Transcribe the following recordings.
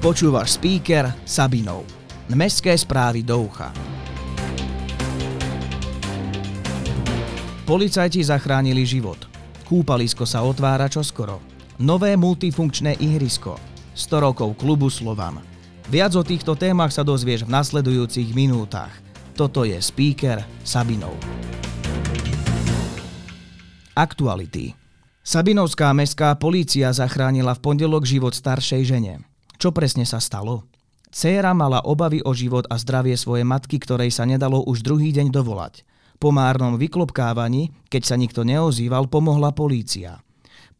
Počúvaš speaker Sabinov. Mestské správy do ucha. Policajti zachránili život. Kúpalisko sa otvára čoskoro. Nové multifunkčné ihrisko. 100 rokov klubu Slovan. Viac o týchto témach sa dozvieš v nasledujúcich minútach. Toto je speaker Sabinov. Aktuality. Sabinovská mestská polícia zachránila v pondelok život staršej žene. Čo presne sa stalo? Céra mala obavy o život a zdravie svojej matky, ktorej sa nedalo už druhý deň dovolať. Po márnom vyklopkávaní, keď sa nikto neozýval, pomohla polícia.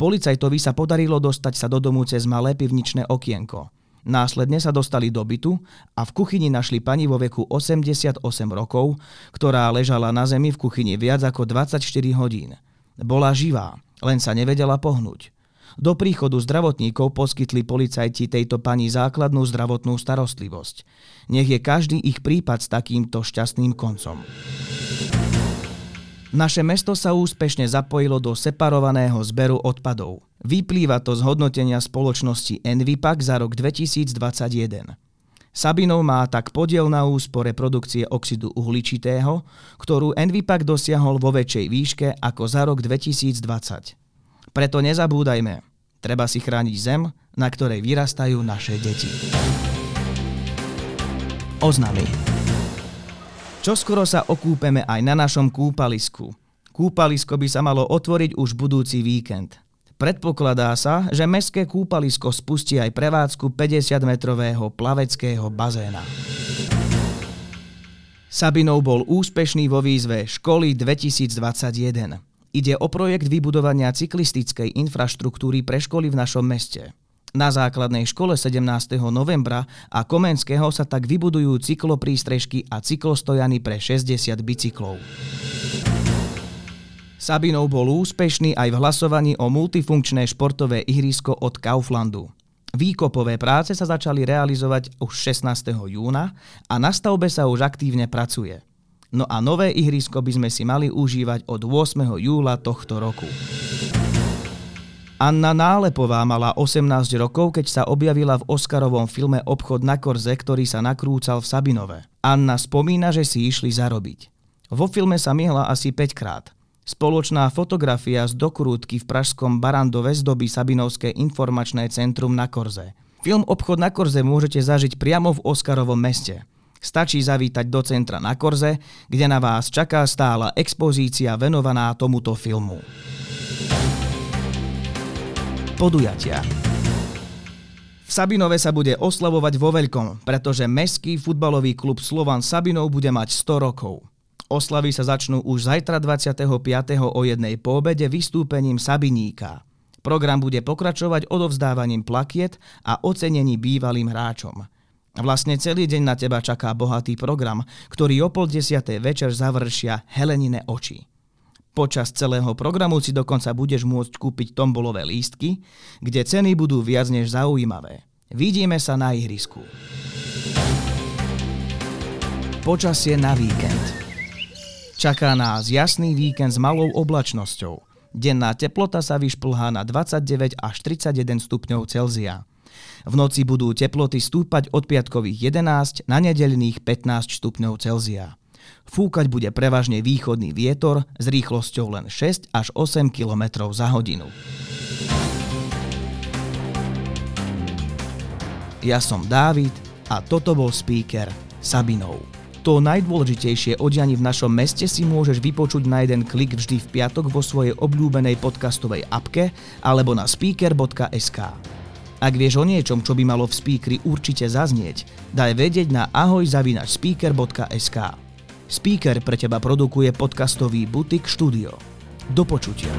Policajtovi sa podarilo dostať sa do domu cez malé pivničné okienko. Následne sa dostali do bytu a v kuchyni našli pani vo veku 88 rokov, ktorá ležala na zemi v kuchyni viac ako 24 hodín. Bola živá, len sa nevedela pohnúť. Do príchodu zdravotníkov poskytli policajti tejto pani základnú zdravotnú starostlivosť. Nech je každý ich prípad s takýmto šťastným koncom. Naše mesto sa úspešne zapojilo do separovaného zberu odpadov. Vyplýva to z hodnotenia spoločnosti Envipak za rok 2021. Sabinov má tak podiel na úspore produkcie oxidu uhličitého, ktorú Envipak dosiahol vo väčšej výške ako za rok 2020. Preto nezabúdajme, treba si chrániť zem, na ktorej vyrastajú naše deti. Oznamy. Čoskoro sa okúpeme aj na našom kúpalisku. Kúpalisko by sa malo otvoriť už budúci víkend. Predpokladá sa, že mestské kúpalisko spustí aj prevádzku 50-metrového plaveckého bazéna. Sabinov bol úspešný vo výzve Školy 2021. Ide o projekt vybudovania cyklistickej infraštruktúry pre školy v našom meste. Na základnej škole 17. novembra a Komenského sa tak vybudujú cykloprístrežky a cyklostojany pre 60 bicyklov. Sabinov bol úspešný aj v hlasovaní o multifunkčné športové ihrisko od Kauflandu. Výkopové práce sa začali realizovať už 16. júna a na stavbe sa už aktívne pracuje. No a nové ihrisko by sme si mali užívať od 8. júla tohto roku. Anna Nálepová mala 18 rokov, keď sa objavila v Oscarovom filme Obchod na korze, ktorý sa nakrúcal v Sabinove. Anna spomína, že si išli zarobiť. Vo filme sa myhla asi 5 krát. Spoločná fotografia z dokrútky v pražskom Barandove zdobí Sabinovské informačné centrum na Korze. Film Obchod na Korze môžete zažiť priamo v Oscarovom meste. Stačí zavítať do centra na Korze, kde na vás čaká stála expozícia venovaná tomuto filmu. Podujatia v Sabinove sa bude oslavovať vo veľkom, pretože Mestský futbalový klub Slovan Sabinov bude mať 100 rokov. Oslavy sa začnú už zajtra 25. o jednej po obede vystúpením Sabiníka. Program bude pokračovať odovzdávaním plakiet a ocenení bývalým hráčom. Vlastne celý deň na teba čaká bohatý program, ktorý o pol desiatej večer završia Helenine oči. Počas celého programu si dokonca budeš môcť kúpiť tombolové lístky, kde ceny budú viac než zaujímavé. Vidíme sa na ihrisku. Počasie na víkend. Čaká nás jasný víkend s malou oblačnosťou. Denná teplota sa vyšplhá na 29 až 31 stupňov Celzia. V noci budú teploty stúpať od piatkových 11 na nedelných 15 stupňov Celzia. Fúkať bude prevažne východný vietor s rýchlosťou len 6 až 8 km za hodinu. Ja som Dávid a toto bol speaker Sabinov. To najdôležitejšie o v našom meste si môžeš vypočuť na jeden klik vždy v piatok vo svojej obľúbenej podcastovej apke alebo na speaker.sk. Ak vieš o niečom, čo by malo v speakeri určite zaznieť, daj vedieť na ahojzavinačspeaker.sk. Speaker pre teba produkuje podcastový butik štúdio. Do počutia.